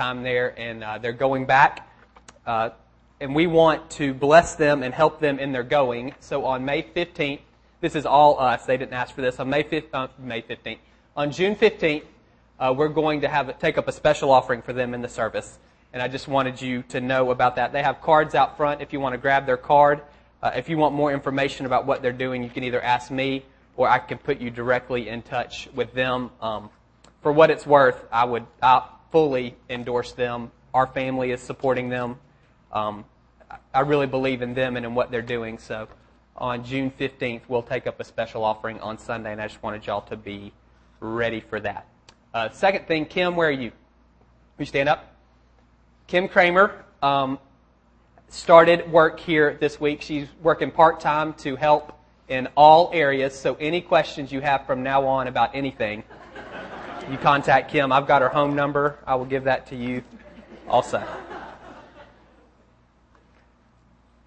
time there, and uh, they're going back. Uh, and we want to bless them and help them in their going. So on May 15th, this is all us. They didn't ask for this. On May 15th, uh, May 15th, on June 15th, uh, we're going to have take up a special offering for them in the service. And I just wanted you to know about that. They have cards out front if you want to grab their card. Uh, if you want more information about what they're doing, you can either ask me or I can put you directly in touch with them. Um, for what it's worth, I would I fully endorse them. Our family is supporting them. Um, I really believe in them and in what they're doing. So on June 15th, we'll take up a special offering on Sunday, and I just wanted y'all to be ready for that. Uh, second thing, Kim, where are you? Will you stand up? Kim Kramer um, started work here this week. She's working part time to help in all areas. So any questions you have from now on about anything, you contact Kim. I've got her home number. I will give that to you also.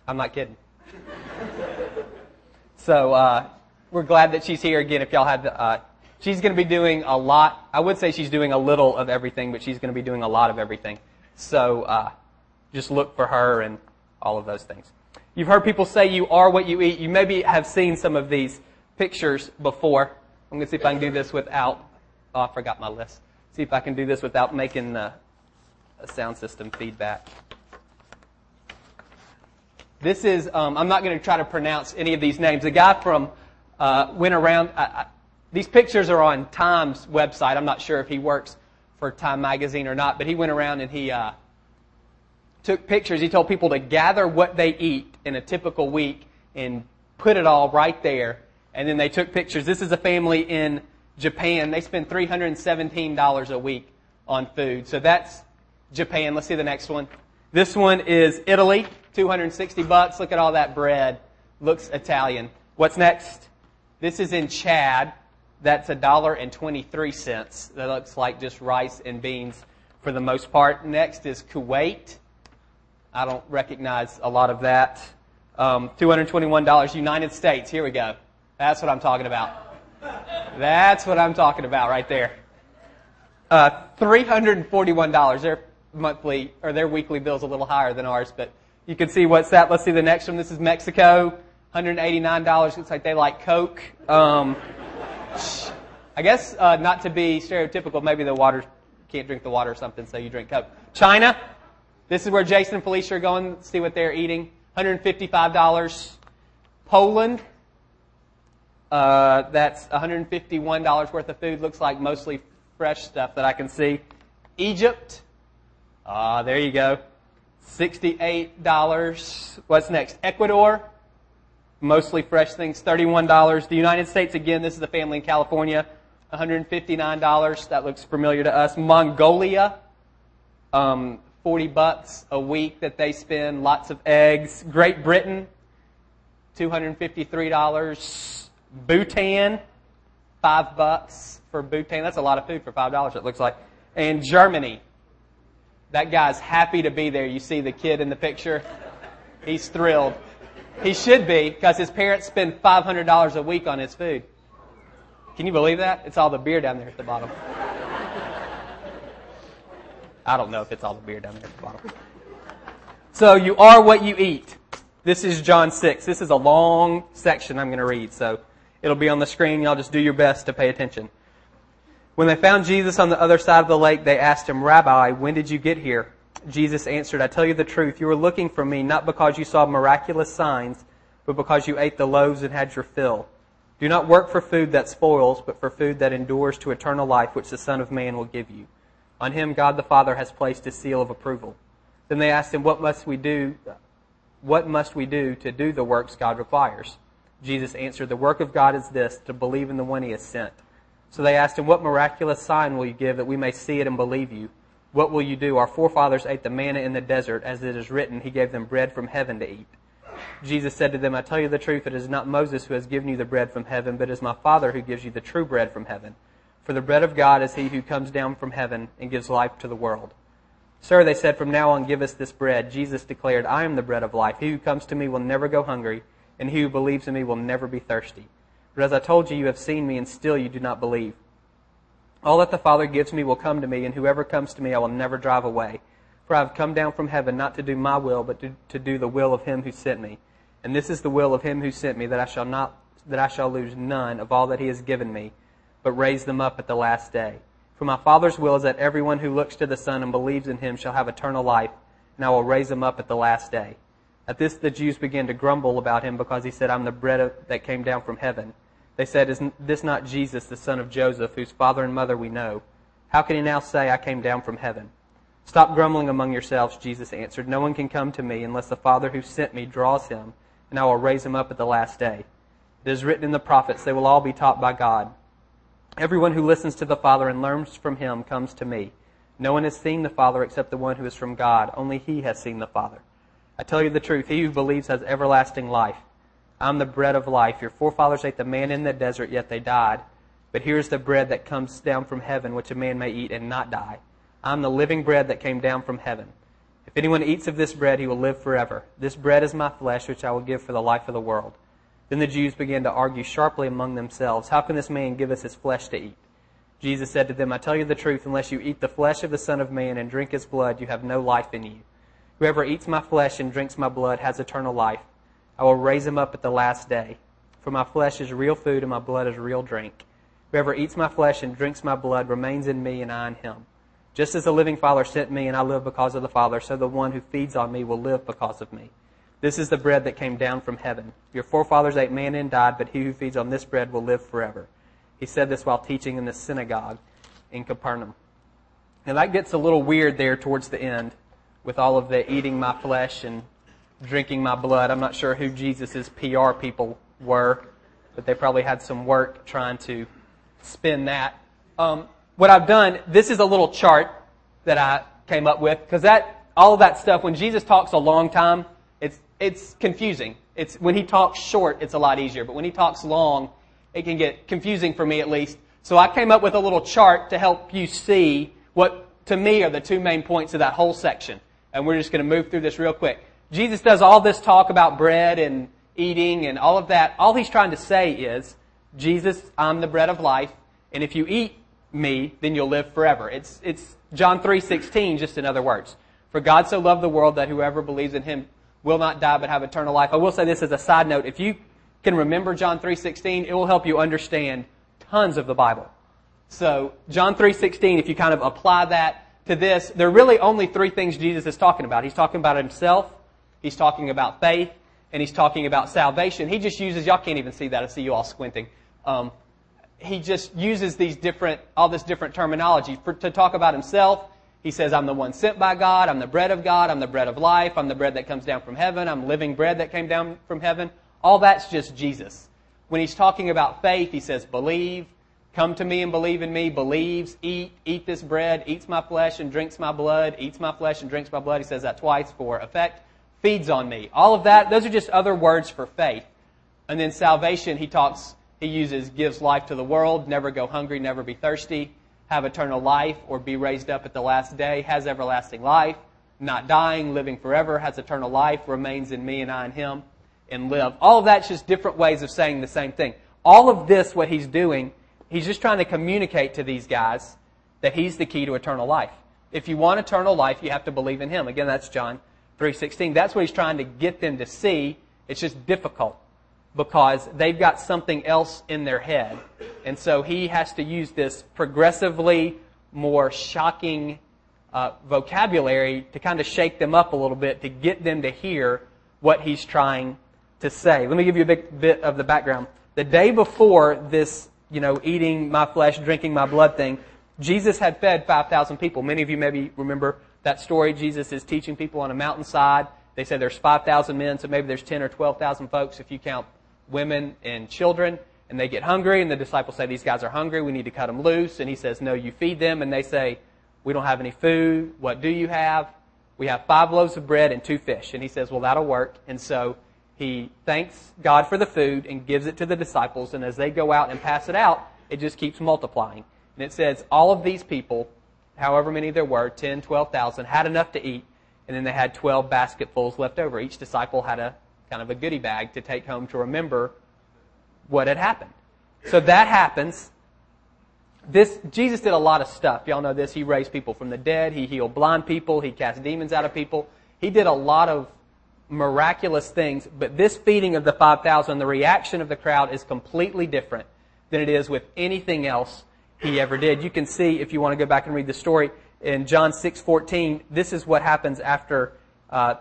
I'm not kidding. So uh, we're glad that she's here again. If y'all had, uh, she's going to be doing a lot. I would say she's doing a little of everything, but she's going to be doing a lot of everything. So uh, just look for her and all of those things. You've heard people say you are what you eat. You maybe have seen some of these pictures before. I'm going to see if I can do this without. Oh, I forgot my list. See if I can do this without making the sound system feedback. This is, um, I'm not going to try to pronounce any of these names. The guy from, uh, went around, I, I, these pictures are on Time's website. I'm not sure if he works for Time Magazine or not, but he went around and he, uh, took pictures. He told people to gather what they eat in a typical week and put it all right there. And then they took pictures. This is a family in Japan. They spend $317 a week on food. So that's Japan. Let's see the next one. This one is Italy. 260 bucks. Look at all that bread. Looks Italian. What's next? This is in Chad. That's a dollar and 23 cents. That looks like just rice and beans for the most part. Next is Kuwait. I don't recognize a lot of that. Um, $221 United States. Here we go. That's what I'm talking about. That's what I'm talking about right there. Uh, $341. Their monthly or their weekly bill's a little higher than ours, but you can see what's that. Let's see the next one. This is Mexico. $189. Looks like they like Coke. Um, I guess uh, not to be stereotypical, maybe the water can't drink the water or something, so you drink Coke. China, this is where Jason and Felicia are going to see what they're eating. $155. Poland, uh, that's $151 worth of food. Looks like mostly fresh stuff that I can see. Egypt, ah, uh, there you go. $68. What's next? Ecuador, mostly fresh things, $31. The United States, again, this is a family in California, $159. That looks familiar to us. Mongolia, um, 40 bucks a week that they spend, lots of eggs. Great Britain, $253. Bhutan, 5 bucks for Bhutan. That's a lot of food for $5 it looks like. And Germany, that guy's happy to be there. You see the kid in the picture? He's thrilled. He should be because his parents spend $500 a week on his food. Can you believe that? It's all the beer down there at the bottom. I don't know if it's all the beer down there at the bottom. So you are what you eat. This is John 6. This is a long section I'm going to read, so it'll be on the screen. Y'all just do your best to pay attention. When they found Jesus on the other side of the lake, they asked him, Rabbi, when did you get here? Jesus answered, I tell you the truth, you were looking for me not because you saw miraculous signs, but because you ate the loaves and had your fill. Do not work for food that spoils, but for food that endures to eternal life, which the Son of Man will give you. On him God the Father has placed his seal of approval. Then they asked him, What must we do? What must we do to do the works God requires? Jesus answered, The work of God is this, to believe in the one he has sent. So they asked him, What miraculous sign will you give that we may see it and believe you? What will you do? Our forefathers ate the manna in the desert, as it is written, He gave them bread from heaven to eat. Jesus said to them, I tell you the truth, it is not Moses who has given you the bread from heaven, but it is my Father who gives you the true bread from heaven. For the bread of God is he who comes down from heaven and gives life to the world. Sir, they said, from now on give us this bread. Jesus declared, I am the bread of life. He who comes to me will never go hungry, and he who believes in me will never be thirsty. But as I told you, you have seen me, and still you do not believe. All that the Father gives me will come to me, and whoever comes to me I will never drive away. For I have come down from heaven not to do my will, but to, to do the will of him who sent me. And this is the will of him who sent me, that I shall not that I shall lose none of all that he has given me, but raise them up at the last day. For my Father's will is that everyone who looks to the Son and believes in him shall have eternal life, and I will raise him up at the last day. At this the Jews began to grumble about him because he said, I'm the bread of, that came down from heaven. They said, Is this not Jesus, the son of Joseph, whose father and mother we know? How can he now say, I came down from heaven? Stop grumbling among yourselves, Jesus answered. No one can come to me unless the Father who sent me draws him, and I will raise him up at the last day. It is written in the prophets, they will all be taught by God. Everyone who listens to the Father and learns from him comes to me. No one has seen the Father except the one who is from God. Only he has seen the Father. I tell you the truth, he who believes has everlasting life. I'm the bread of life. Your forefathers ate the manna in the desert, yet they died. But here's the bread that comes down from heaven, which a man may eat and not die. I'm the living bread that came down from heaven. If anyone eats of this bread, he will live forever. This bread is my flesh, which I will give for the life of the world. Then the Jews began to argue sharply among themselves, How can this man give us his flesh to eat? Jesus said to them, I tell you the truth, unless you eat the flesh of the Son of Man and drink his blood, you have no life in you. Whoever eats my flesh and drinks my blood has eternal life I will raise him up at the last day. For my flesh is real food and my blood is real drink. Whoever eats my flesh and drinks my blood remains in me and I in him. Just as the living Father sent me and I live because of the Father, so the one who feeds on me will live because of me. This is the bread that came down from heaven. Your forefathers ate manna and died, but he who feeds on this bread will live forever. He said this while teaching in the synagogue in Capernaum. Now that gets a little weird there towards the end with all of the eating my flesh and drinking my blood. I'm not sure who Jesus' PR people were, but they probably had some work trying to spin that. Um, what I've done, this is a little chart that I came up with because that all of that stuff when Jesus talks a long time, it's it's confusing. It's when he talks short, it's a lot easier, but when he talks long, it can get confusing for me at least. So I came up with a little chart to help you see what to me are the two main points of that whole section. And we're just going to move through this real quick. Jesus does all this talk about bread and eating and all of that. All he's trying to say is, Jesus, I'm the bread of life, and if you eat me, then you'll live forever. It's, it's John 3.16, just in other words. For God so loved the world that whoever believes in him will not die but have eternal life. I will say this as a side note. If you can remember John 3.16, it will help you understand tons of the Bible. So, John 3.16, if you kind of apply that to this, there are really only three things Jesus is talking about. He's talking about himself, He's talking about faith and he's talking about salvation. He just uses, y'all can't even see that. I see you all squinting. Um, he just uses these different, all this different terminology for, to talk about himself. He says, I'm the one sent by God. I'm the bread of God. I'm the bread of life. I'm the bread that comes down from heaven. I'm living bread that came down from heaven. All that's just Jesus. When he's talking about faith, he says, believe, come to me and believe in me, believes, eat, eat this bread, eats my flesh and drinks my blood, eats my flesh and drinks my blood. He says that twice for effect feeds on me. All of that, those are just other words for faith. And then salvation, he talks, he uses gives life to the world, never go hungry, never be thirsty, have eternal life, or be raised up at the last day, has everlasting life, not dying, living forever, has eternal life, remains in me and I in him, and live. All of that's just different ways of saying the same thing. All of this, what he's doing, he's just trying to communicate to these guys that he's the key to eternal life. If you want eternal life, you have to believe in him. Again, that's John 3.16. That's what he's trying to get them to see. It's just difficult because they've got something else in their head. And so he has to use this progressively more shocking uh, vocabulary to kind of shake them up a little bit to get them to hear what he's trying to say. Let me give you a bit, bit of the background. The day before this, you know, eating my flesh, drinking my blood thing, Jesus had fed 5,000 people. Many of you maybe remember that story. Jesus is teaching people on a mountainside. They say there's 5,000 men, so maybe there's 10 or 12,000 folks if you count women and children. And they get hungry, and the disciples say, These guys are hungry. We need to cut them loose. And he says, No, you feed them. And they say, We don't have any food. What do you have? We have five loaves of bread and two fish. And he says, Well, that'll work. And so he thanks God for the food and gives it to the disciples. And as they go out and pass it out, it just keeps multiplying. And it says, All of these people however many there were, 10, 12,000, had enough to eat, and then they had 12 basketfuls left over. Each disciple had a kind of a goodie bag to take home to remember what had happened. So that happens. this Jesus did a lot of stuff. Y'all know this. He raised people from the dead. He healed blind people. He cast demons out of people. He did a lot of miraculous things. But this feeding of the 5,000, the reaction of the crowd is completely different than it is with anything else he ever did. You can see if you want to go back and read the story in John 6:14. This is what happens after uh,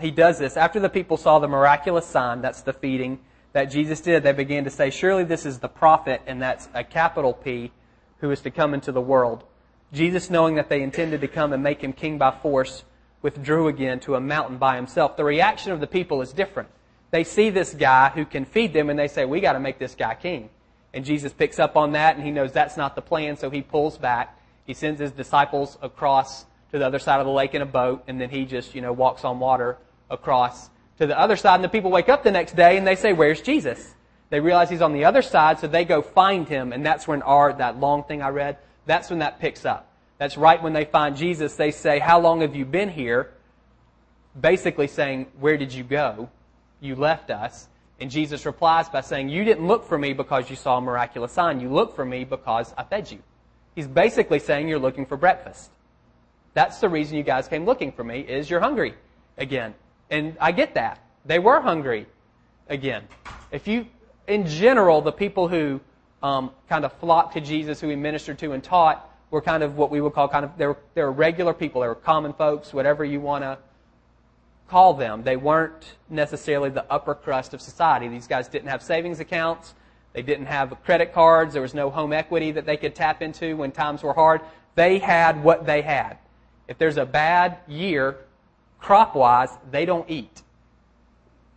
he does this. After the people saw the miraculous sign, that's the feeding that Jesus did, they began to say, "Surely this is the prophet," and that's a capital P who is to come into the world. Jesus, knowing that they intended to come and make him king by force, withdrew again to a mountain by himself. The reaction of the people is different. They see this guy who can feed them and they say, we got to make this guy king. And Jesus picks up on that and he knows that's not the plan, so he pulls back. He sends his disciples across to the other side of the lake in a boat and then he just, you know, walks on water across to the other side and the people wake up the next day and they say, where's Jesus? They realize he's on the other side, so they go find him, and that's when our, that long thing I read, that's when that picks up. That's right when they find Jesus, they say, How long have you been here? Basically saying, Where did you go? You left us. And Jesus replies by saying, You didn't look for me because you saw a miraculous sign. You looked for me because I fed you. He's basically saying you're looking for breakfast. That's the reason you guys came looking for me, is you're hungry again. And I get that. They were hungry again. If you in general, the people who um, kind of flocked to Jesus, who he ministered to and taught, were kind of what we would call kind of they were, they were regular people. They were common folks, whatever you want to call them. They weren't necessarily the upper crust of society. These guys didn't have savings accounts. They didn't have credit cards. There was no home equity that they could tap into when times were hard. They had what they had. If there's a bad year, crop wise, they don't eat.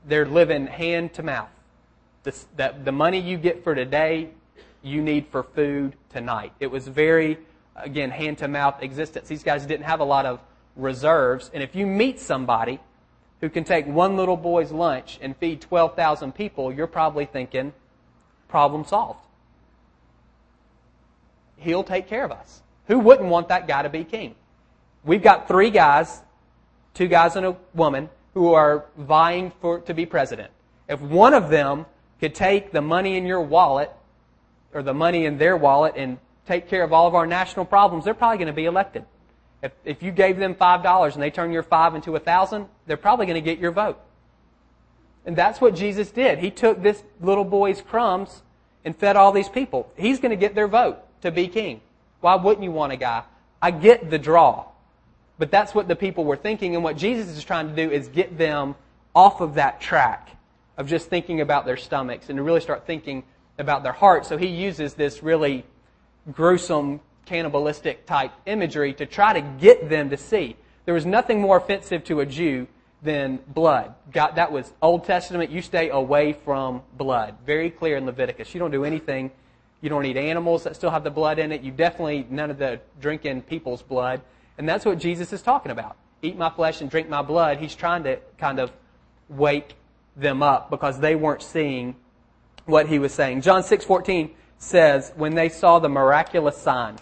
They're living hand to mouth the, that the money you get for today, you need for food tonight. It was very, again, hand to mouth existence. These guys didn't have a lot of reserves. And if you meet somebody who can take one little boy's lunch and feed 12,000 people, you're probably thinking, problem solved. He'll take care of us. Who wouldn't want that guy to be king? We've got three guys, two guys and a woman, who are vying for, to be president. If one of them could take the money in your wallet or the money in their wallet and take care of all of our national problems, they're probably going to be elected. If, if you gave them $5 and they turn your 5 into a 1000 they're probably going to get your vote. And that's what Jesus did. He took this little boy's crumbs and fed all these people. He's going to get their vote to be king. Why wouldn't you want a guy? I get the draw. But that's what the people were thinking, and what Jesus is trying to do is get them off of that track of just thinking about their stomachs and to really start thinking about their hearts. So he uses this really gruesome, cannibalistic type imagery to try to get them to see. There was nothing more offensive to a Jew than blood. God, that was Old Testament. You stay away from blood. Very clear in Leviticus. You don't do anything. You don't eat animals that still have the blood in it. You definitely, none of the drinking people's blood. And that's what Jesus is talking about. Eat my flesh and drink my blood. He's trying to kind of wake them up because they weren't seeing what he was saying. John 6:14 says, "When they saw the miraculous sign,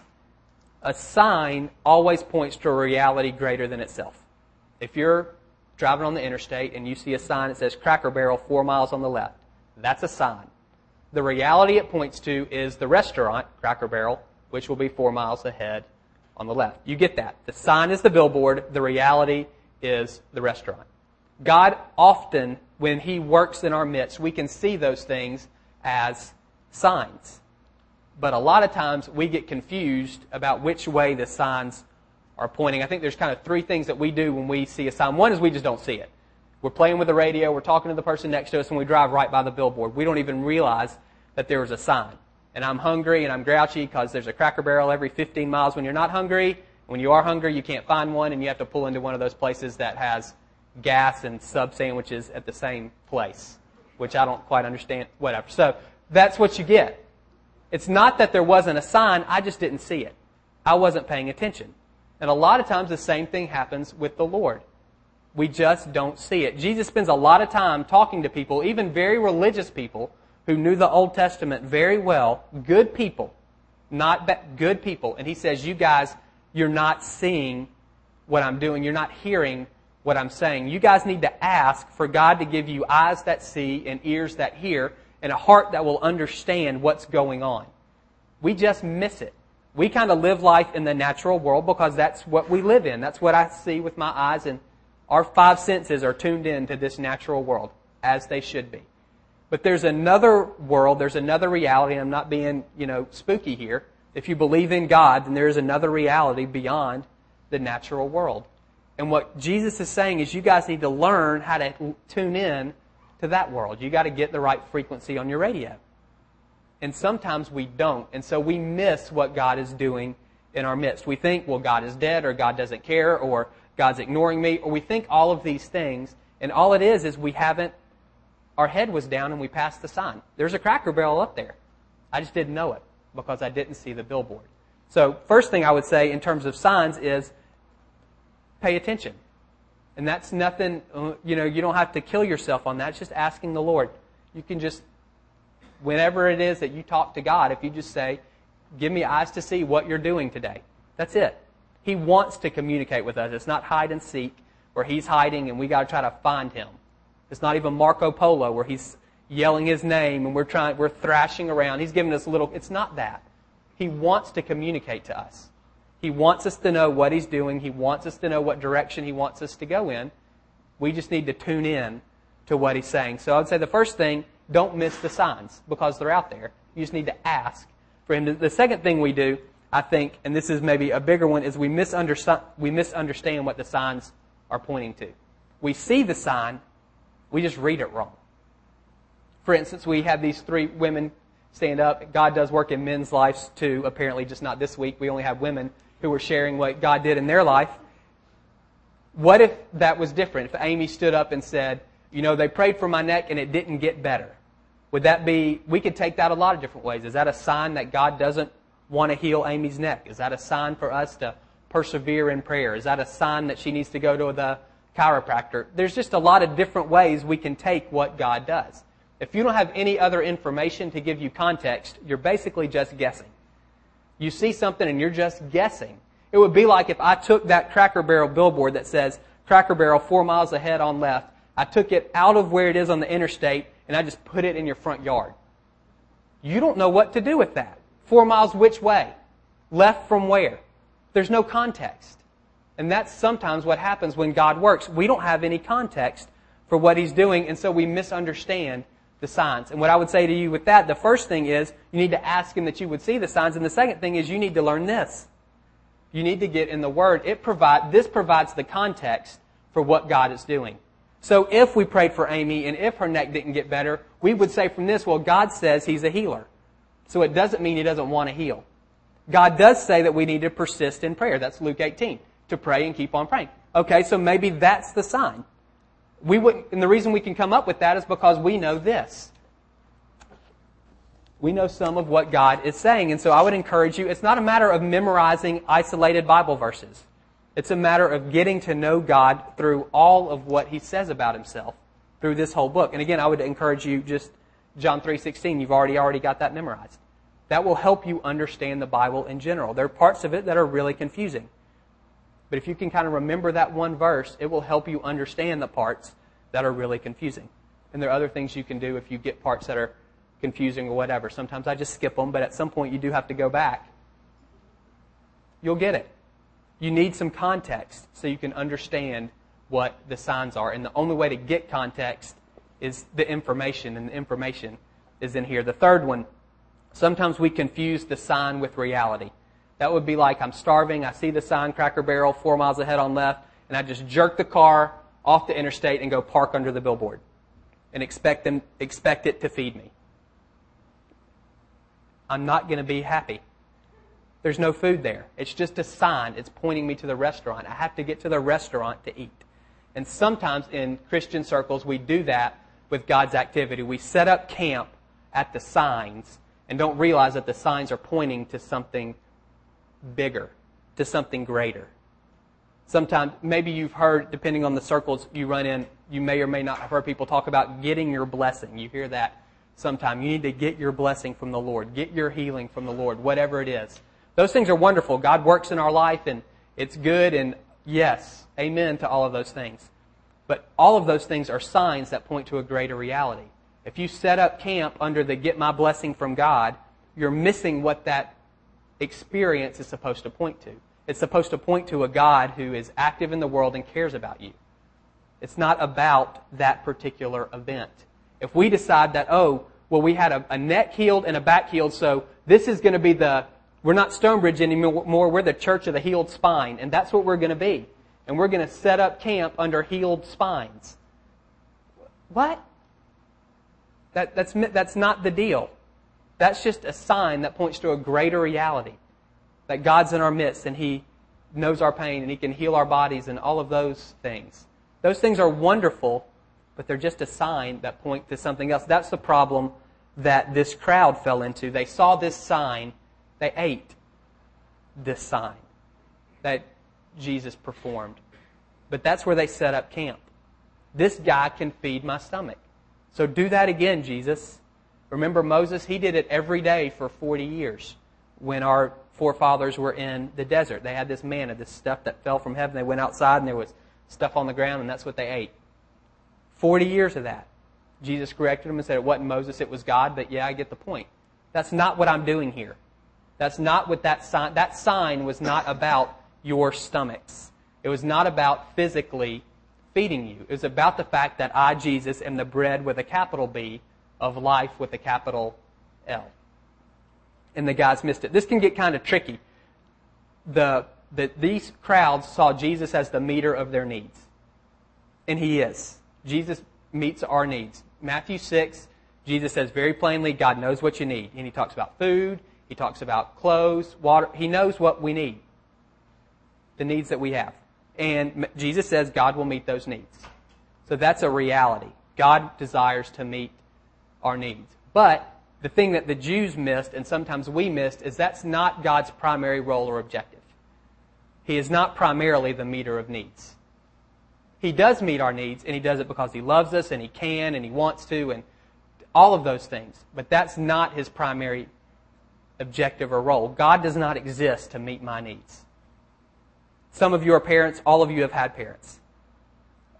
a sign always points to a reality greater than itself. If you're driving on the interstate and you see a sign that says Cracker Barrel 4 miles on the left, that's a sign. The reality it points to is the restaurant, Cracker Barrel, which will be 4 miles ahead on the left. You get that. The sign is the billboard, the reality is the restaurant. God often when He works in our midst, we can see those things as signs. But a lot of times we get confused about which way the signs are pointing. I think there's kind of three things that we do when we see a sign. One is we just don't see it. We're playing with the radio, we're talking to the person next to us, and we drive right by the billboard. We don't even realize that there was a sign. And I'm hungry and I'm grouchy because there's a cracker barrel every 15 miles when you're not hungry. When you are hungry, you can't find one, and you have to pull into one of those places that has gas and sub sandwiches at the same place, which I don't quite understand. Whatever. So that's what you get. It's not that there wasn't a sign, I just didn't see it. I wasn't paying attention. And a lot of times the same thing happens with the Lord. We just don't see it. Jesus spends a lot of time talking to people, even very religious people who knew the Old Testament very well, good people, not good people. And he says, you guys, you're not seeing what I'm doing. You're not hearing what I'm saying. You guys need to ask for God to give you eyes that see and ears that hear and a heart that will understand what's going on. We just miss it. We kind of live life in the natural world because that's what we live in. That's what I see with my eyes and our five senses are tuned in to this natural world as they should be. But there's another world, there's another reality. and I'm not being, you know, spooky here. If you believe in God, then there is another reality beyond the natural world. And what Jesus is saying is you guys need to learn how to tune in to that world. You got to get the right frequency on your radio. And sometimes we don't. And so we miss what God is doing in our midst. We think, well, God is dead or God doesn't care or God's ignoring me or we think all of these things. And all it is is we haven't our head was down and we passed the sign. There's a cracker barrel up there. I just didn't know it because I didn't see the billboard. So, first thing I would say in terms of signs is pay attention. And that's nothing, uh, you know, you don't have to kill yourself on that. It's just asking the Lord. You can just, whenever it is that you talk to God, if you just say, give me eyes to see what you're doing today. That's it. He wants to communicate with us. It's not hide and seek where he's hiding and we got to try to find him. It's not even Marco Polo where he's yelling his name and we're trying, we're thrashing around. He's giving us a little, it's not that. He wants to communicate to us. He wants us to know what he's doing. He wants us to know what direction he wants us to go in. We just need to tune in to what he's saying. So I would say the first thing, don't miss the signs because they're out there. You just need to ask for him. The second thing we do, I think, and this is maybe a bigger one, is we misunderstand, we misunderstand what the signs are pointing to. We see the sign, we just read it wrong. For instance, we have these three women stand up. God does work in men's lives too, apparently, just not this week. We only have women who were sharing what God did in their life. What if that was different? If Amy stood up and said, you know, they prayed for my neck and it didn't get better. Would that be, we could take that a lot of different ways. Is that a sign that God doesn't want to heal Amy's neck? Is that a sign for us to persevere in prayer? Is that a sign that she needs to go to the chiropractor. There's just a lot of different ways we can take what God does. If you don't have any other information to give you context, you're basically just guessing. You see something and you're just guessing. It would be like if I took that Cracker Barrel billboard that says Cracker Barrel four miles ahead on left, I took it out of where it is on the interstate and I just put it in your front yard. You don't know what to do with that. Four miles which way? Left from where? There's no context. And that's sometimes what happens when God works. We don't have any context for what He's doing, and so we misunderstand the signs. And what I would say to you with that, the first thing is you need to ask Him that you would see the signs, and the second thing is you need to learn this. You need to get in the Word. It provide, this provides the context for what God is doing. So if we prayed for Amy and if her neck didn't get better, we would say from this, well, God says He's a healer. So it doesn't mean He doesn't want to heal. God does say that we need to persist in prayer. That's Luke 18 to pray and keep on praying. Okay, so maybe that's the sign. We would, and the reason we can come up with that is because we know this. We know some of what God is saying. And so I would encourage you, it's not a matter of memorizing isolated Bible verses. It's a matter of getting to know God through all of what He says about Himself through this whole book. And again, I would encourage you just John 3.16, you've already, already got that memorized. That will help you understand the Bible in general. There are parts of it that are really confusing. But if you can kind of remember that one verse, it will help you understand the parts that are really confusing. And there are other things you can do if you get parts that are confusing or whatever. Sometimes I just skip them, but at some point you do have to go back. You'll get it. You need some context so you can understand what the signs are. And the only way to get context is the information, and the information is in here. The third one, sometimes we confuse the sign with reality. That would be like I'm starving, I see the sign Cracker Barrel four miles ahead on left, and I just jerk the car off the interstate and go park under the billboard and expect them expect it to feed me. I'm not going to be happy. There's no food there. It's just a sign. It's pointing me to the restaurant. I have to get to the restaurant to eat. And sometimes in Christian circles, we do that with God's activity. We set up camp at the signs and don't realize that the signs are pointing to something bigger, to something greater. Sometimes, maybe you've heard, depending on the circles you run in, you may or may not have heard people talk about getting your blessing. You hear that sometime. You need to get your blessing from the Lord, get your healing from the Lord, whatever it is. Those things are wonderful. God works in our life and it's good and yes, amen to all of those things. But all of those things are signs that point to a greater reality. If you set up camp under the get my blessing from God, you're missing what that experience is supposed to point to. It's supposed to point to a God who is active in the world and cares about you. It's not about that particular event. If we decide that, oh, well, we had a, a neck healed and a back healed, so this is going to be the, we're not Stonebridge anymore, we're the church of the healed spine, and that's what we're going to be. And we're going to set up camp under healed spines. What? That, that's, that's not the deal. That's just a sign that points to a greater reality. That God's in our midst and He knows our pain and He can heal our bodies and all of those things. Those things are wonderful, but they're just a sign that point to something else. That's the problem that this crowd fell into. They saw this sign, they ate this sign that Jesus performed. But that's where they set up camp. This guy can feed my stomach. So do that again, Jesus. Remember Moses? He did it every day for 40 years when our forefathers were in the desert. They had this manna, this stuff that fell from heaven. They went outside and there was stuff on the ground and that's what they ate. 40 years of that. Jesus corrected him and said it wasn't Moses, it was God, but yeah, I get the point. That's not what I'm doing here. That's not what that sign, that sign was not about your stomachs. It was not about physically feeding you. It was about the fact that I, Jesus, am the bread with a capital B of life with a capital L. And the guys missed it. This can get kind of tricky. The, the, these crowds saw Jesus as the meter of their needs. And he is. Jesus meets our needs. Matthew 6, Jesus says very plainly, God knows what you need. And he talks about food, he talks about clothes, water. He knows what we need, the needs that we have. And Jesus says God will meet those needs. So that's a reality. God desires to meet our needs. But the thing that the Jews missed, and sometimes we missed, is that's not God's primary role or objective. He is not primarily the meter of needs. He does meet our needs, and He does it because He loves us, and He can, and He wants to, and all of those things. But that's not His primary objective or role. God does not exist to meet my needs. Some of you are parents, all of you have had parents.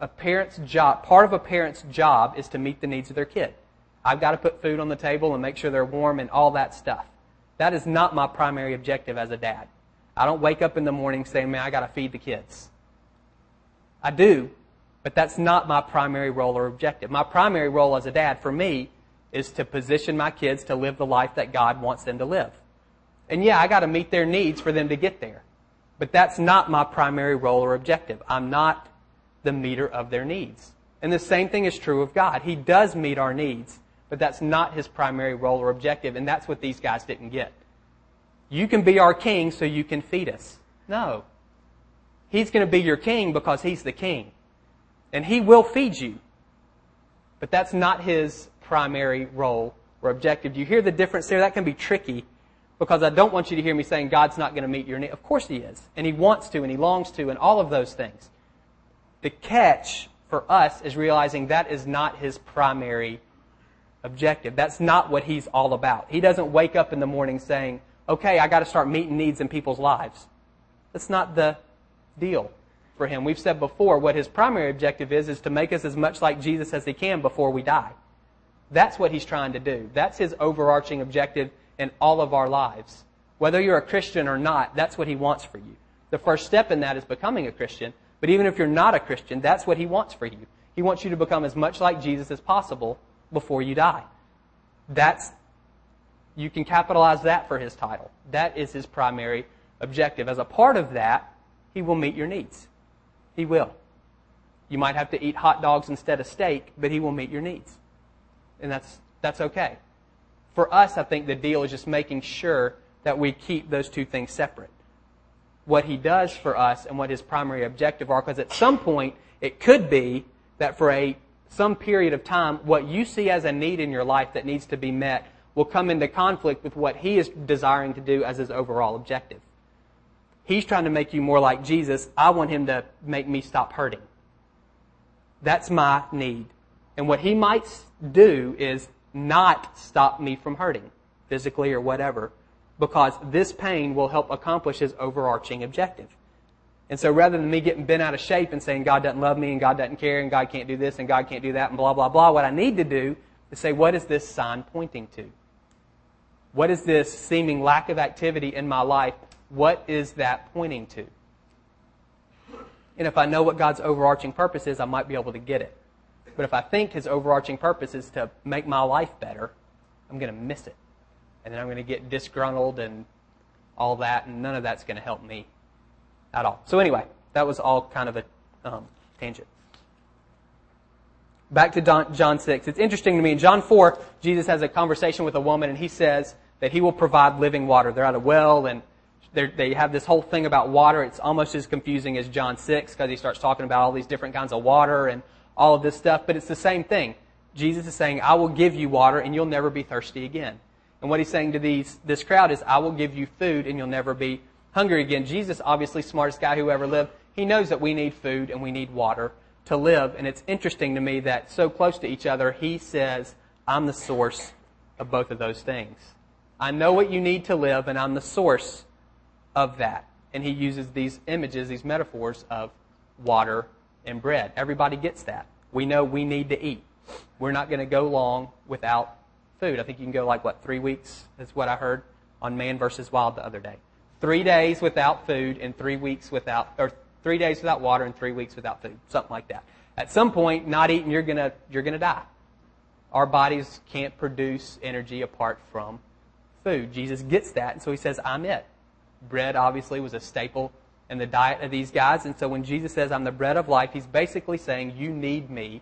A parent's job, part of a parent's job is to meet the needs of their kid. I've got to put food on the table and make sure they're warm and all that stuff. That is not my primary objective as a dad. I don't wake up in the morning saying, man, I got to feed the kids. I do, but that's not my primary role or objective. My primary role as a dad, for me, is to position my kids to live the life that God wants them to live. And yeah, I got to meet their needs for them to get there. But that's not my primary role or objective. I'm not the meter of their needs. And the same thing is true of God. He does meet our needs, but that's not his primary role or objective, and that's what these guys didn't get. You can be our king so you can feed us. No. He's going to be your king because he's the king. And he will feed you. But that's not his primary role or objective. Do you hear the difference there? That can be tricky because I don't want you to hear me saying God's not going to meet your need. Of course He is. And He wants to and He longs to and all of those things. The catch for us is realizing that is not His primary objective. That's not what He's all about. He doesn't wake up in the morning saying, okay, I got to start meeting needs in people's lives. That's not the deal for Him. We've said before what His primary objective is, is to make us as much like Jesus as He can before we die. That's what He's trying to do. That's His overarching objective in all of our lives. Whether you're a Christian or not, that's what He wants for you. The first step in that is becoming a Christian. But even if you're not a Christian, that's what He wants for you. He wants you to become as much like Jesus as possible before you die. That's, you can capitalize that for His title. That is His primary objective. As a part of that, He will meet your needs. He will. You might have to eat hot dogs instead of steak, but He will meet your needs. And that's, that's okay for us, I think the deal is just making sure that we keep those two things separate. What he does for us and what his primary objective are, because at some point it could be that for a some period of time, what you see as a need in your life that needs to be met will come into conflict with what he is desiring to do as his overall objective. He's trying to make you more like Jesus. I want him to make me stop hurting. That's my need. And what he might do is not stop me from hurting, physically or whatever, because this pain will help accomplish his overarching objective. And so rather than me getting bent out of shape and saying God doesn't love me and God doesn't care and God can't do this and God can't do that and blah, blah, blah, what I need to do is say, what is this sign pointing to? What is this seeming lack of activity in my life? What is that pointing to? And if I know what God's overarching purpose is, I might be able to get it. But if I think his overarching purpose is to make my life better, I'm going to miss it. And then I'm going to get disgruntled and all that, and none of that's going to help me at all. So, anyway, that was all kind of a um, tangent. Back to John 6. It's interesting to me. In John 4, Jesus has a conversation with a woman, and he says that he will provide living water. They're at a well, and they have this whole thing about water. It's almost as confusing as John 6 because he starts talking about all these different kinds of water and all of this stuff, but it's the same thing. Jesus is saying, I will give you water and you'll never be thirsty again. And what he's saying to these, this crowd is, I will give you food and you'll never be hungry again. Jesus, obviously smartest guy who ever lived, he knows that we need food and we need water to live. And it's interesting to me that so close to each other, he says, I'm the source of both of those things. I know what you need to live and I'm the source of that. And he uses these images, these metaphors of water and bread. Everybody gets that. We know we need to eat. We're not going to go long without food. I think you can go like, what, three weeks is what I heard on Man versus Wild the other day. Three days without food and three weeks without, or three days without water and three weeks without food. Something like that. At some point, not eating, you're to, you're to die. Our bodies can't produce energy apart from food. Jesus gets that, and so he says, I'm it bread obviously was a staple in the diet of these guys. And so when Jesus says, I'm the bread of life, he's basically saying, You need me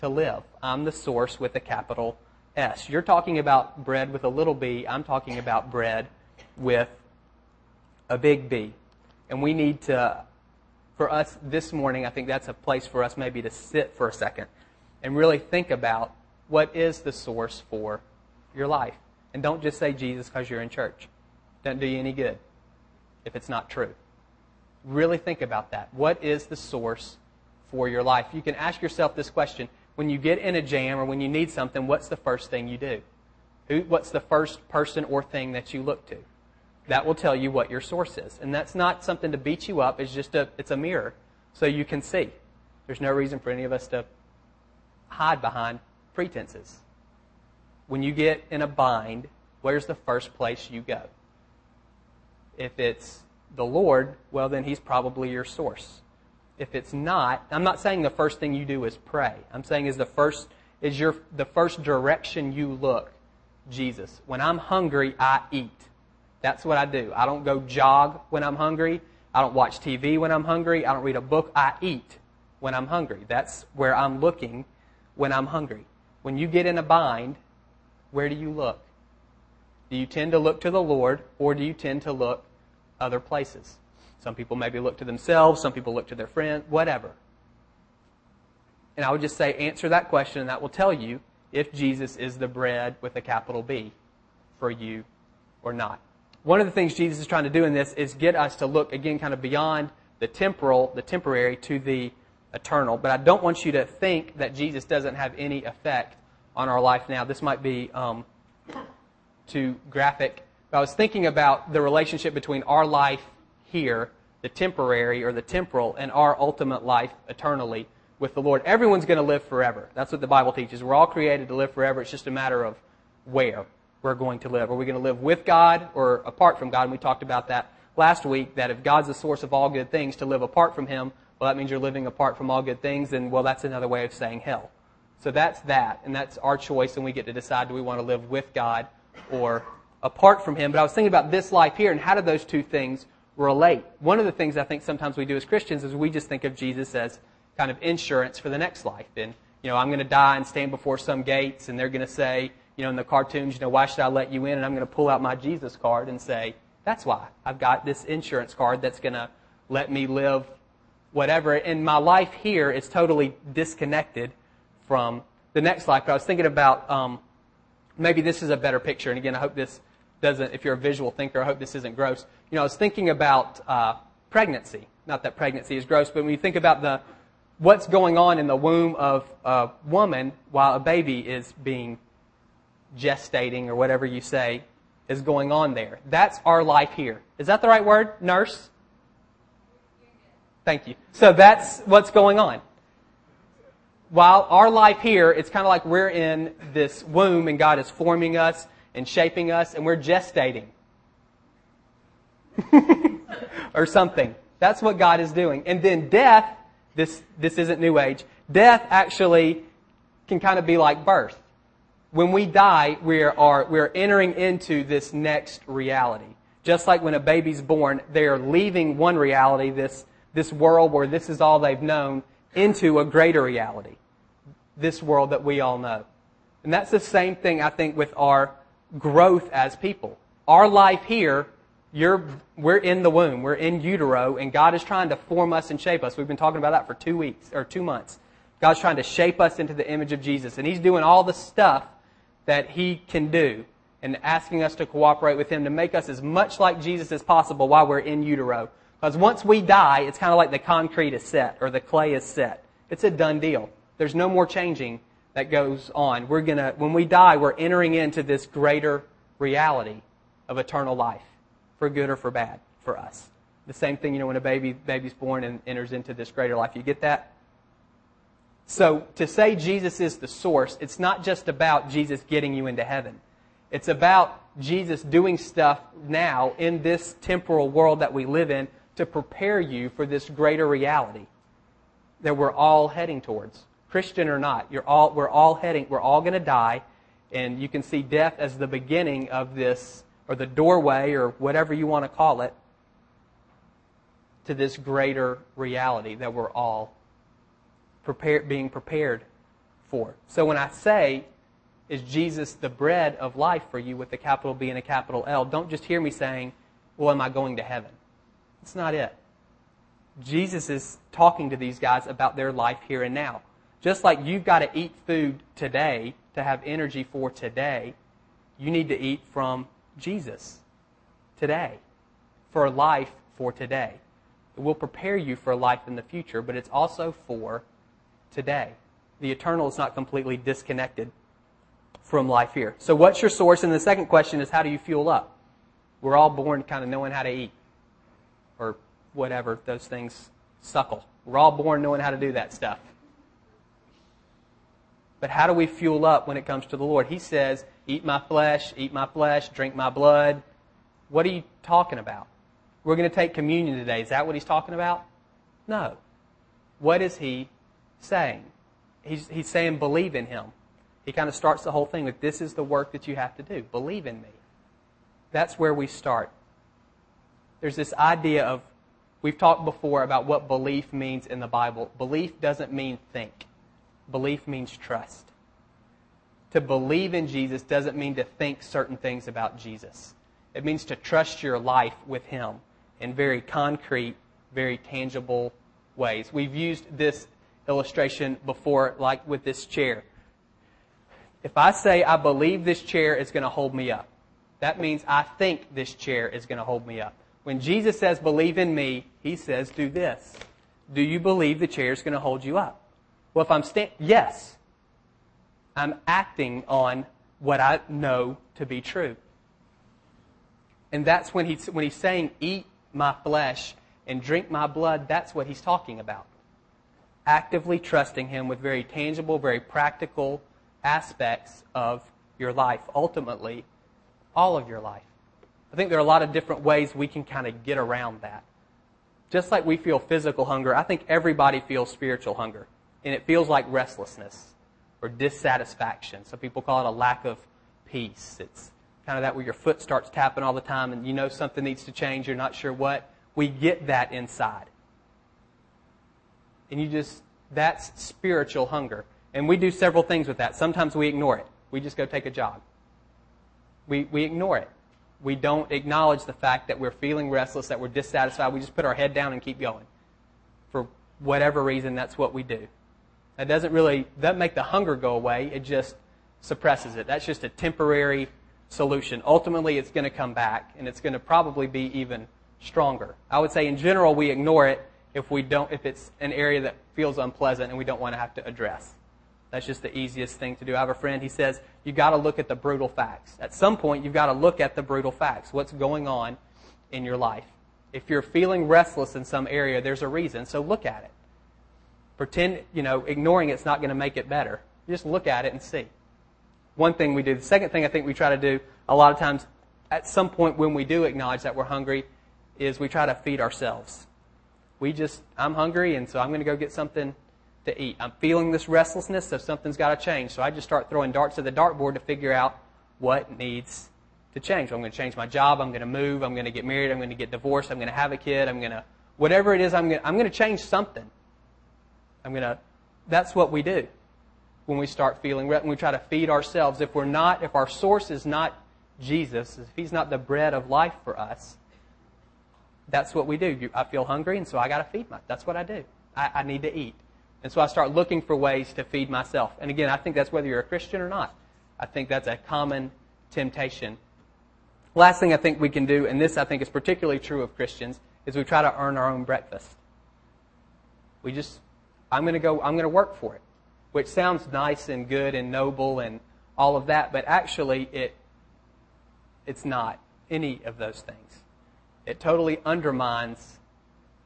to live. I'm the source with a capital S. You're talking about bread with a little b. I'm talking about bread with a big B. And we need to, for us this morning, I think that's a place for us maybe to sit for a second and really think about what is the source for your life. And don't just say Jesus because you're in church. Doesn't do you any good if it's not true. Really think about that. What is the source for your life? You can ask yourself this question. When you get in a jam or when you need something, what's the first thing you do? Who, what's the first person or thing that you look to? That will tell you what your source is. And that's not something to beat you up. It's just a, it's a mirror so you can see. There's no reason for any of us to hide behind pretenses. When you get in a bind, where's the first place you go? If it's the Lord, well, then He's probably your source. If it's not, I'm not saying the first thing you do is pray. I'm saying is the first is your the first direction you look, Jesus. When I'm hungry, I eat. That's what I do. I don't go jog when I'm hungry. I don't watch TV when I'm hungry. I don't read a book. I eat when I'm hungry. That's where I'm looking when I'm hungry. When you get in a bind, where do you look? Do you tend to look to the Lord or do you tend to look other places. Some people maybe look to themselves, some people look to their friend, whatever. And I would just say, answer that question, and that will tell you if Jesus is the bread with a capital B for you or not. One of the things Jesus is trying to do in this is get us to look, again, kind of beyond the temporal, the temporary, to the eternal. But I don't want you to think that Jesus doesn't have any effect on our life now. This might be um, too graphic But I was thinking about the relationship between our life here, the temporary or the temporal, and our ultimate life eternally with the Lord. Everyone's going to live forever. That's what the Bible teaches. We're all created to live forever. It's just a matter of where we're going to live. Are we going to live with God or apart from God? And we talked about that last week, that if God's the source of all good things, to live apart from Him, well, that means you're living apart from all good things, and well, that's another way of saying hell. So that's that, and that's our choice, and we get to decide do we want to live with God or apart from Him. But I was thinking about this life here and how do those two things relate? One of the things I think sometimes we do as Christians is we just think of Jesus as kind of insurance for the next life. And, you know, I'm going to die and stand before some gates and they're going to say, you know, in the cartoons, you know, why should I let you in? And I'm going to pull out my Jesus card and say, that's why. I've got this insurance card that's going to let me live whatever. And my life here is totally disconnected from the next life. But I was thinking about um, maybe this is a better picture. And again, I hope this doesn't, if you're a visual thinker, I hope this isn't gross. You know, I was thinking about uh, pregnancy. Not that pregnancy is gross, but when you think about the what's going on in the womb of a woman while a baby is being gestating or whatever you say is going on there. That's our life here. Is that the right word, nurse? Thank you. So that's what's going on. While our life here, it's kind of like we're in this womb and God is forming us and shaping us, and we're gestating. or something. That's what God is doing. And then death, this, this isn't New Age, death actually can kind of be like birth. When we die, we are, we're entering into this next reality. Just like when a baby's born, they are leaving one reality, this, this world where this is all they've known, into a greater reality. This world that we all know. And that's the same thing, I think, with our growth as people. Our life here you're, we're in the womb, we're in utero, and God is trying to form us and shape us. We've been talking about that for two weeks, or two months. God's trying to shape us into the image of Jesus, and He's doing all the stuff that He can do, and asking us to cooperate with Him to make us as much like Jesus as possible while we're in utero. Because once we die, it's kind of like the concrete is set, or the clay is set. It's a done deal. There's no more changing that goes on. We're gonna, when we die, we're entering into this greater reality of eternal life for good or for bad for us. The same thing, you know, when a baby baby's born and enters into this greater life. You get that? So to say Jesus is the source, it's not just about Jesus getting you into heaven. It's about Jesus doing stuff now in this temporal world that we live in to prepare you for this greater reality that we're all heading towards. Christian or not, you're all, we're all heading, we're all going to die, and you can see death as the beginning of this or the doorway or whatever you want to call it to this greater reality that we're all being prepared for. So when I say, is Jesus the bread of life for you with a capital B and a capital L, don't just hear me saying, well, am I going to heaven? That's not it. Jesus is talking to these guys about their life here and now. Just like you've got to eat food today to have energy for today, you need to eat from Jesus today, for life for today. It will prepare you for life in the future, but it's also for today. The eternal is not completely disconnected from life here. So, what's your source? And the second question is, how do you fuel up? We're all born kind of knowing how to eat, or whatever those things suckle. We're all born knowing how to do that stuff. But how do we fuel up when it comes to the Lord? He says, Eat my flesh, eat my flesh, drink my blood. What are you talking about? We're going to take communion today. Is that what he's talking about? No. What is he saying? He's, he's saying believe in him. He kind of starts the whole thing with this is the work that you have to do. Believe in me. That's where we start. There's this idea of, we've talked before about what belief means in the Bible. Belief doesn't mean think, belief means trust to believe in Jesus doesn't mean to think certain things about Jesus. It means to trust your life with Him in very concrete, very tangible ways. We've used this illustration before, like with this chair. If I say, I believe this chair is going to hold me up, that means I think this chair is going to hold me up. When Jesus says, believe in me, He says, do this. Do you believe the chair is going to hold you up? Well, if I'm stand, yes. I'm acting on what I know to be true. And that's when he's, when he's saying, eat my flesh and drink my blood, that's what he's talking about. Actively trusting him with very tangible, very practical aspects of your life. Ultimately, all of your life. I think there are a lot of different ways we can kind of get around that. Just like we feel physical hunger, I think everybody feels spiritual hunger. And it feels like restlessness or dissatisfaction. Some people call it a lack of peace. It's kind of that where your foot starts tapping all the time and you know something needs to change, you're not sure what. We get that inside. And you just, that's spiritual hunger. And we do several things with that. Sometimes we ignore it. We just go take a jog. We, we ignore it. We don't acknowledge the fact that we're feeling restless, that we're dissatisfied. We just put our head down and keep going. For whatever reason, that's what we do. That doesn't really doesn't make the hunger go away. It just suppresses it. That's just a temporary solution. Ultimately, it's going to come back, and it's going to probably be even stronger. I would say, in general, we ignore it if we don't if it's an area that feels unpleasant and we don't want to have to address. That's just the easiest thing to do. I have a friend. He says you got to look at the brutal facts. At some point, you've got to look at the brutal facts. What's going on in your life? If you're feeling restless in some area, there's a reason. So look at it. Pretend, you know, ignoring it's not going to make it better. Just look at it and see. one thing we do. The second thing I think we try to do a lot of times at some point when we do acknowledge that we're hungry is we try to feed ourselves. We just, I'm hungry and so I'm going to go get something to eat. I'm feeling this restlessness, so something's got to change. So I just start throwing darts at the dartboard to figure out what needs to change. I'm going to change my job. I'm going to move. I'm going to get married. I'm going to get divorced. I'm going to have a kid. I'm going to, whatever it is, I'm going to, I'm going to change something. I'm going to, that's what we do when we start feeling, when we try to feed ourselves. If we're not, if our source is not Jesus, if He's not the bread of life for us, that's what we do. I feel hungry, and so I got to feed my. That's what I do. I, I need to eat, and so I start looking for ways to feed myself. And again, I think that's whether you're a Christian or not. I think that's a common temptation. Last thing I think we can do, and this I think is particularly true of Christians, is we try to earn our own breakfast. We just, I'm going to go, I'm going to work for it, which sounds nice and good and noble and all of that, but actually it, it's not any of those things. It totally undermines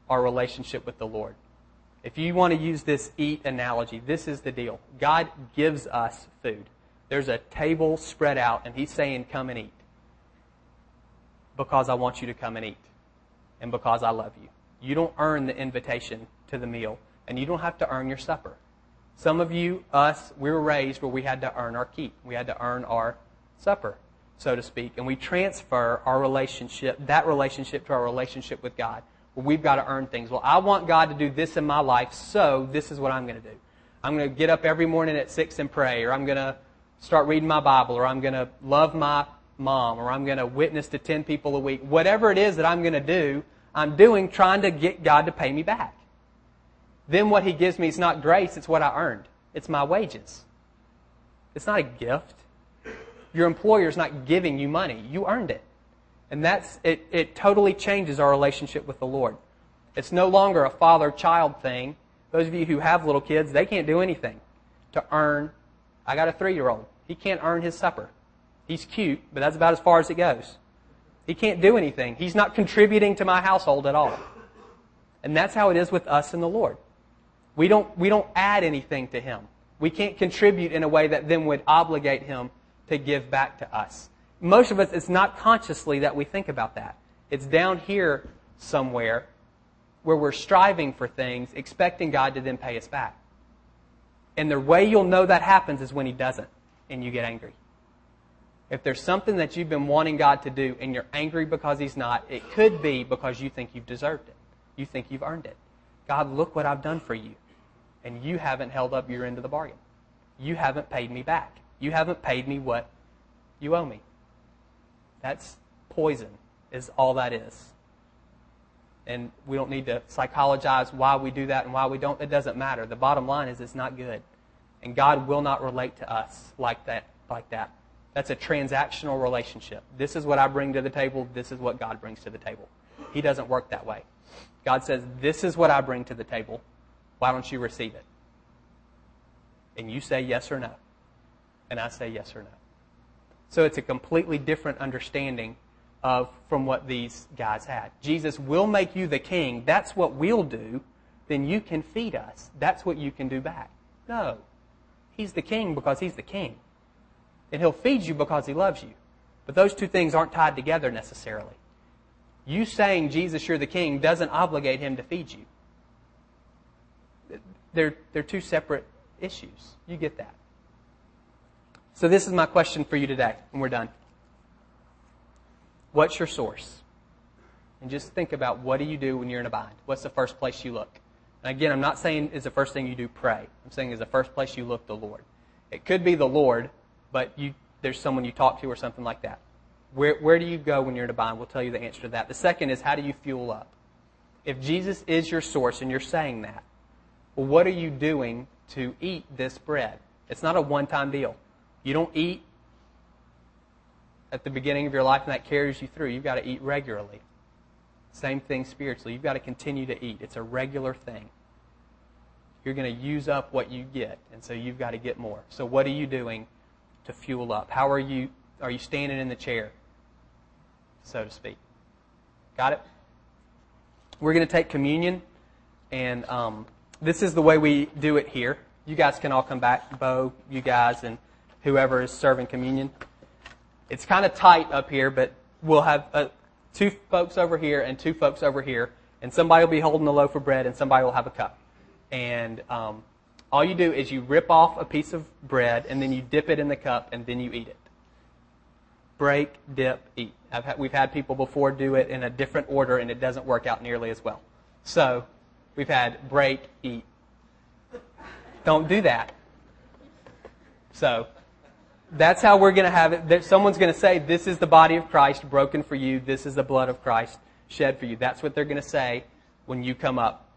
our relationship with the Lord. If you want to use this eat analogy, this is the deal. God gives us food. There's a table spread out, and He's saying, Come and eat. Because I want you to come and eat. And because I love you. You don't earn the invitation to the meal, and you don't have to earn your supper. Some of you, us, we were raised where we had to earn our keep. We had to earn our supper, so to speak. And we transfer our relationship, that relationship to our relationship with God, where we've got to earn things. Well, I want God to do this in my life, so this is what I'm going to do. I'm going to get up every morning at 6 and pray, or I'm going to start reading my Bible, or I'm going to love my mom, or I'm going to witness to 10 people a week. Whatever it is that I'm going to do, I'm doing trying to get God to pay me back. Then what He gives me is not grace, it's what I earned. It's my wages. It's not a gift. Your employer is not giving you money. You earned it. And that's, it, it totally changes our relationship with the Lord. It's no longer a father child thing. Those of you who have little kids, they can't do anything to earn. I got a three year old. He can't earn his supper. He's cute, but that's about as far as it goes. He can't do anything. He's not contributing to my household at all. And that's how it is with us and the Lord. We don't, we don't add anything to Him. We can't contribute in a way that then would obligate Him to give back to us. Most of us, it's not consciously that we think about that. It's down here somewhere where we're striving for things, expecting God to then pay us back. And the way you'll know that happens is when He doesn't and you get angry. If there's something that you've been wanting God to do and you're angry because He's not, it could be because you think you've deserved it. You think you've earned it. God, look what I've done for you. And you haven't held up your end of the bargain. You haven't paid me back. You haven't paid me what you owe me. That's poison, is all that is. And we don't need to psychologize why we do that and why we don't. It doesn't matter. The bottom line is it's not good. And God will not relate to us like that. Like that. That's a transactional relationship. This is what I bring to the table. This is what God brings to the table. He doesn't work that way. God says, This is what I bring to the table. Why don't you receive it? And you say yes or no. And I say yes or no. So it's a completely different understanding of from what these guys had. Jesus will make you the king. That's what we'll do. Then you can feed us. That's what you can do back. No. He's the king because he's the king. And he'll feed you because he loves you. But those two things aren't tied together necessarily. You saying Jesus, you're the king, doesn't obligate him to feed you. They're, they're two separate issues. You get that. So, this is my question for you today, and we're done. What's your source? And just think about what do you do when you're in a bind? What's the first place you look? And again, I'm not saying is the first thing you do pray. I'm saying is the first place you look the Lord. It could be the Lord, but you, there's someone you talk to or something like that. Where, where do you go when you're in a bind? We'll tell you the answer to that. The second is how do you fuel up? If Jesus is your source and you're saying that, well, what are you doing to eat this bread? It's not a one time deal. You don't eat at the beginning of your life and that carries you through. You've got to eat regularly. Same thing spiritually. You've got to continue to eat. It's a regular thing. You're going to use up what you get, and so you've got to get more. So what are you doing to fuel up? How are you are you standing in the chair? so to speak. Got it? We're going to take communion, and um, this is the way we do it here. You guys can all come back, Bo, you guys, and whoever is serving communion. It's kind of tight up here, but we'll have uh, two folks over here and two folks over here, and somebody will be holding the loaf of bread and somebody will have a cup. And um, all you do is you rip off a piece of bread and then you dip it in the cup and then you eat it. Break, dip, eat. Had, we've had people before do it in a different order and it doesn't work out nearly as well. So we've had break, eat. Don't do that. So that's how we're going to have it. Someone's going to say, This is the body of Christ broken for you. This is the blood of Christ shed for you. That's what they're going to say when you come up.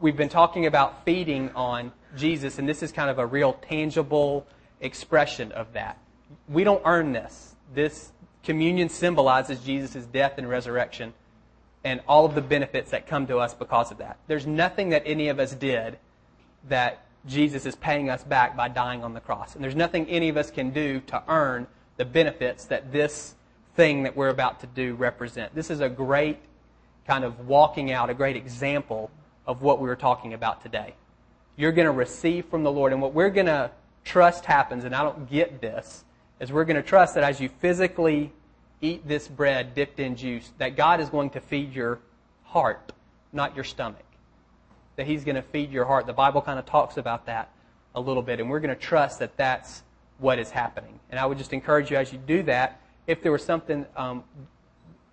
We've been talking about feeding on Jesus, and this is kind of a real tangible expression of that. We don't earn this. This communion symbolizes Jesus' death and resurrection and all of the benefits that come to us because of that. There's nothing that any of us did that Jesus is paying us back by dying on the cross. And there's nothing any of us can do to earn the benefits that this thing that we're about to do represent. This is a great kind of walking out, a great example of what we were talking about today. You're going to receive from the Lord. And what we're going to trust happens, and I don't get this, is we're going to trust that as you physically eat this bread dipped in juice, that God is going to feed your heart, not your stomach that He's going to feed your heart. The Bible kind of talks about that a little bit, and we're going to trust that that's what is happening. And I would just encourage you as you do that, if there was something um,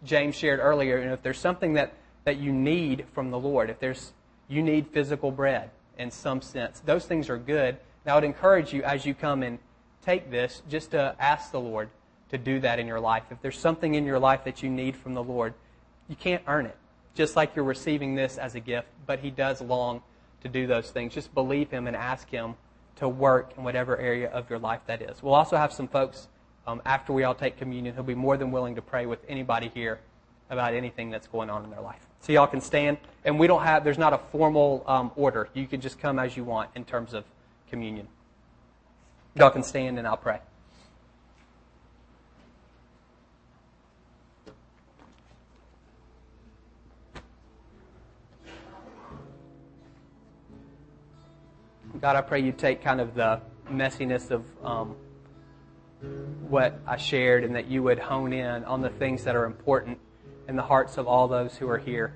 James shared earlier, and if there's something that, that you need from the Lord, if there's you need physical bread in some sense, those things are good. And I would encourage you as you come and take this, just to ask the Lord to do that in your life. If there's something in your life that you need from the Lord, you can't earn it just like you're receiving this as a gift, but He does long to do those things. Just believe Him and ask Him to work in whatever area of your life that is. We'll also have some folks um, after we all take communion who'll be more than willing to pray with anybody here about anything that's going on in their life. So y'all can stand, and we don't have, there's not a formal um, order. You can just come as you want in terms of communion. Y'all can stand, and I'll pray. God, I pray you take kind of the messiness of um, what I shared and that you would hone in on the things that are important in the hearts of all those who are here.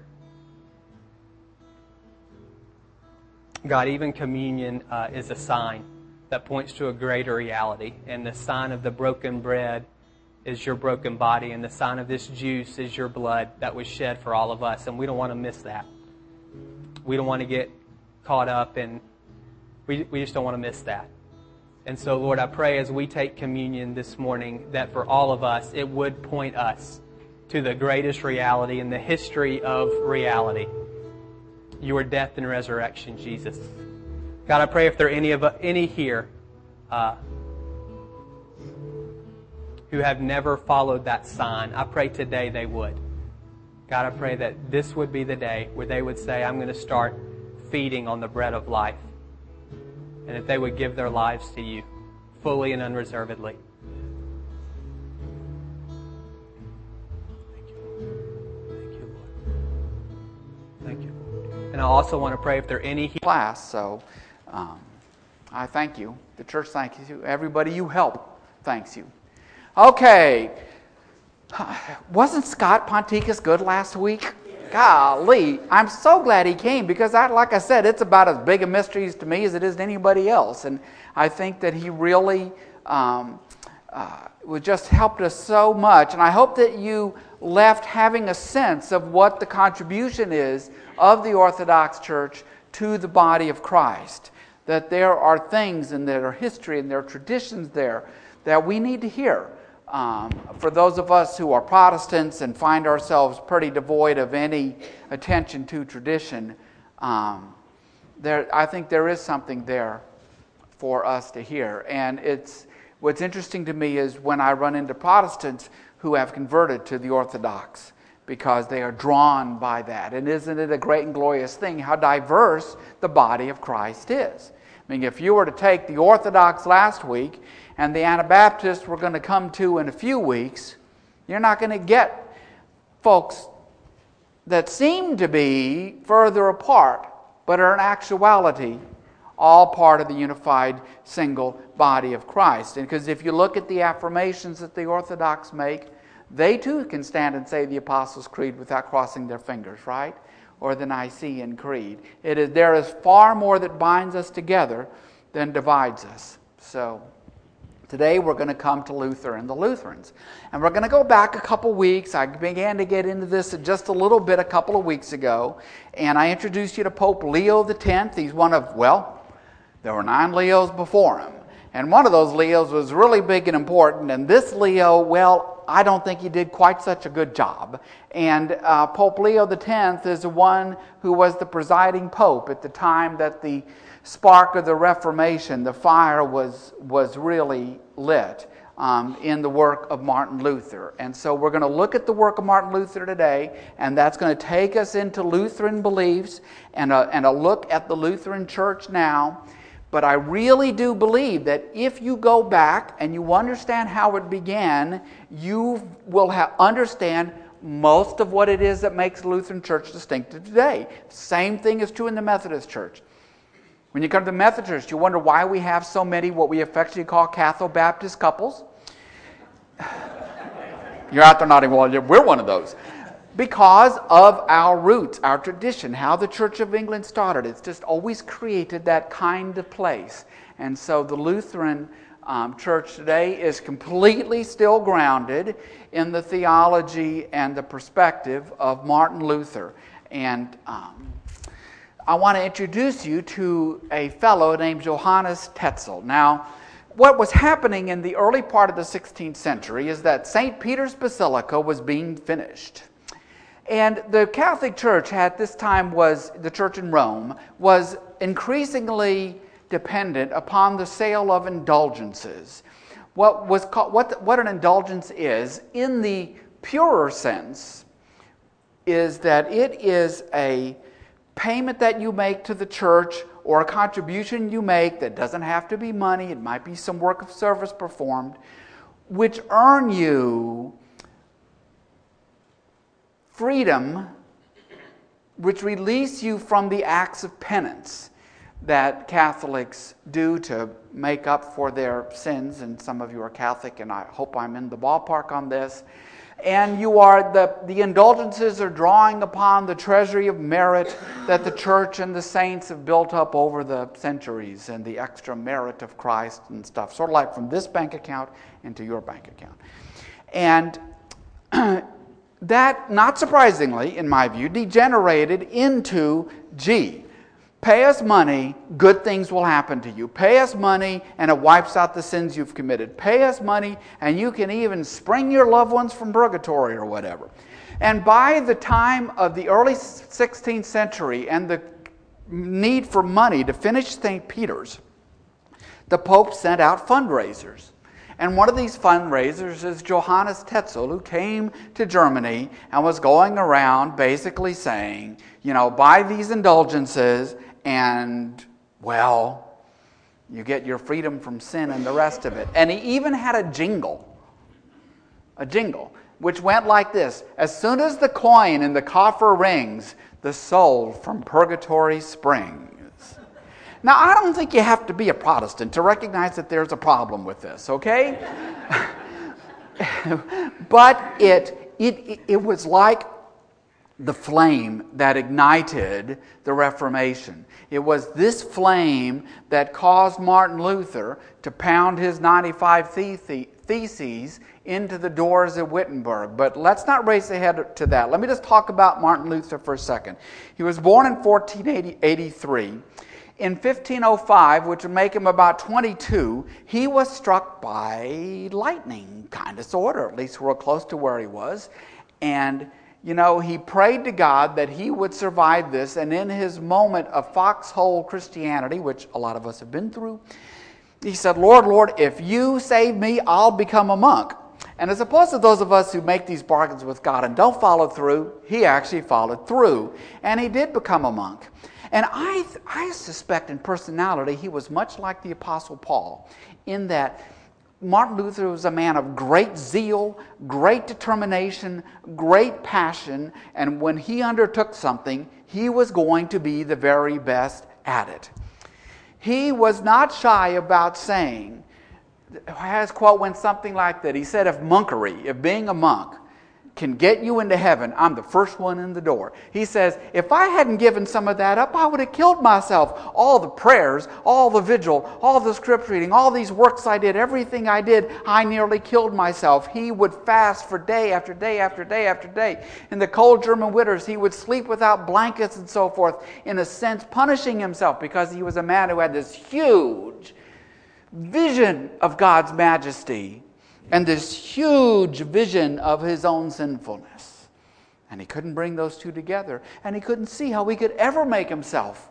God, even communion uh, is a sign that points to a greater reality. And the sign of the broken bread is your broken body, and the sign of this juice is your blood that was shed for all of us. And we don't want to miss that. We don't want to get caught up in we, we just don't want to miss that. And so, Lord, I pray as we take communion this morning that for all of us, it would point us to the greatest reality in the history of reality your death and resurrection, Jesus. God, I pray if there are any, of, any here uh, who have never followed that sign, I pray today they would. God, I pray that this would be the day where they would say, I'm going to start feeding on the bread of life and that they would give their lives to you fully and unreservedly. Thank you. Thank you, Lord. Thank you, Lord. And I also want to pray if there are any class. So um, I thank you. The church thanks you. Everybody you help thanks you. Okay. Wasn't Scott Ponticus good last week? Golly, I'm so glad he came because, I, like I said, it's about as big a mystery to me as it is to anybody else. And I think that he really um, uh, just helped us so much. And I hope that you left having a sense of what the contribution is of the Orthodox Church to the body of Christ. That there are things and there are history and there are traditions there that we need to hear. Um, for those of us who are Protestants and find ourselves pretty devoid of any attention to tradition, um, there, I think there is something there for us to hear. And it's, what's interesting to me is when I run into Protestants who have converted to the Orthodox because they are drawn by that. And isn't it a great and glorious thing how diverse the body of Christ is? I mean, if you were to take the Orthodox last week and the Anabaptists we're going to come to in a few weeks, you're not going to get folks that seem to be further apart, but are in actuality all part of the unified single body of Christ. And because if you look at the affirmations that the Orthodox make, they too can stand and say the Apostles' Creed without crossing their fingers, right? Or the Nicene Creed. It is, there is far more that binds us together than divides us. So. Today we're going to come to Luther and the Lutherans. And we're going to go back a couple weeks. I began to get into this just a little bit a couple of weeks ago. And I introduced you to Pope Leo X. He's one of, well, there were nine Leos before him. And one of those Leos was really big and important. And this Leo, well, I don't think he did quite such a good job. And uh, Pope Leo X is the one who was the presiding pope at the time that the spark of the Reformation, the fire was, was really lit um, in the work of Martin Luther. And so we're going to look at the work of Martin Luther today, and that's going to take us into Lutheran beliefs and a, and a look at the Lutheran Church now. But I really do believe that if you go back and you understand how it began, you will have, understand most of what it is that makes the Lutheran Church distinctive today. Same thing is true in the Methodist Church. When you come to the Methodist, you wonder why we have so many what we affectionately call Catholic Baptist couples. You're out there nodding, well, we're one of those. Because of our roots, our tradition, how the Church of England started. It's just always created that kind of place. And so the Lutheran um, church today is completely still grounded in the theology and the perspective of Martin Luther. And um, I want to introduce you to a fellow named Johannes Tetzel. Now, what was happening in the early part of the 16th century is that St. Peter's Basilica was being finished. And the Catholic Church at this time was, the church in Rome, was increasingly dependent upon the sale of indulgences. What, was called, what, what an indulgence is, in the purer sense, is that it is a payment that you make to the church or a contribution you make that doesn't have to be money, it might be some work of service performed, which earn you freedom, which release you from the acts of penance that Catholics do to make up for their sins. And some of you are Catholic, and I hope I'm in the ballpark on this and you are the, the indulgences are drawing upon the treasury of merit that the church and the saints have built up over the centuries and the extra merit of Christ and stuff, sort of like from this bank account into your bank account. And that, not surprisingly, in my view, degenerated into G. Pay us money, good things will happen to you. Pay us money, and it wipes out the sins you've committed. Pay us money, and you can even spring your loved ones from purgatory or whatever. And by the time of the early 16th century and the need for money to finish St. Peter's, the Pope sent out fundraisers. And one of these fundraisers is Johannes Tetzel, who came to Germany and was going around basically saying, you know, buy these indulgences and, well, you get your freedom from sin and the rest of it. And he even had a jingle, a jingle, which went like this As soon as the coin in the coffer rings, the soul from purgatory springs. Now, I don't think you have to be a Protestant to recognize that there's a problem with this, okay? but it, it, it was like the flame that ignited the Reformation. It was this flame that caused Martin Luther to pound his 95 Theses into the doors of Wittenberg. But let's not race ahead to that. Let me just talk about Martin Luther for a second. He was born in 1483. In 1505, which would make him about 22, he was struck by lightning, kind of, sort of, at least real close to where he was. And you know, he prayed to God that he would survive this, and in his moment of foxhole Christianity, which a lot of us have been through, he said, Lord, Lord, if you save me, I'll become a monk. And as opposed to those of us who make these bargains with God and don't follow through, he actually followed through. And he did become a monk. And I, I suspect in personality, he was much like the Apostle Paul, in that Martin Luther was a man of great zeal, great determination, great passion, and when he undertook something, he was going to be the very best at it. he was not shy about saying, his quote went something like that. He said, if monkery, if being a monk, can get you into heaven, I'm the first one in the door. He says, if I hadn't given some of that up, I would have killed myself. All the prayers, all the vigil, all the scripture reading, all these works I did, everything I did, I nearly killed myself. He would fast for day after day after day after day. In the cold German winters, he would sleep without blankets and so forth, in a sense, punishing himself because he was a man who had this huge vision of God's majesty and this huge vision of his own sinfulness. And he couldn't bring those two together. And he couldn't see how he could ever make himself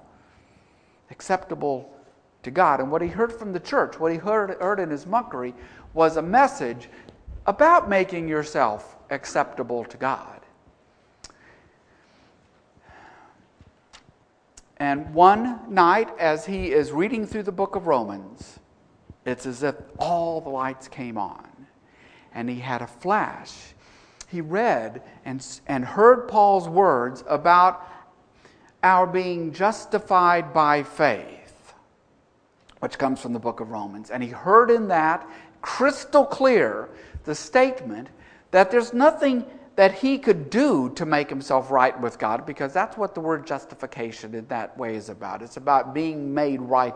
acceptable to God. And what he heard from the church, what he heard, heard in his monkery, was a message about making yourself acceptable to God. And one night, as he is reading through the book of Romans, it's as if all the lights came on and he had a flash. He read and, and heard Paul's words about our being justified by faith, which comes from the book of Romans. And he heard in that crystal clear the statement that there's nothing that he could do to make himself right with God, because that's what the word justification in that way is about. It's about being made righteous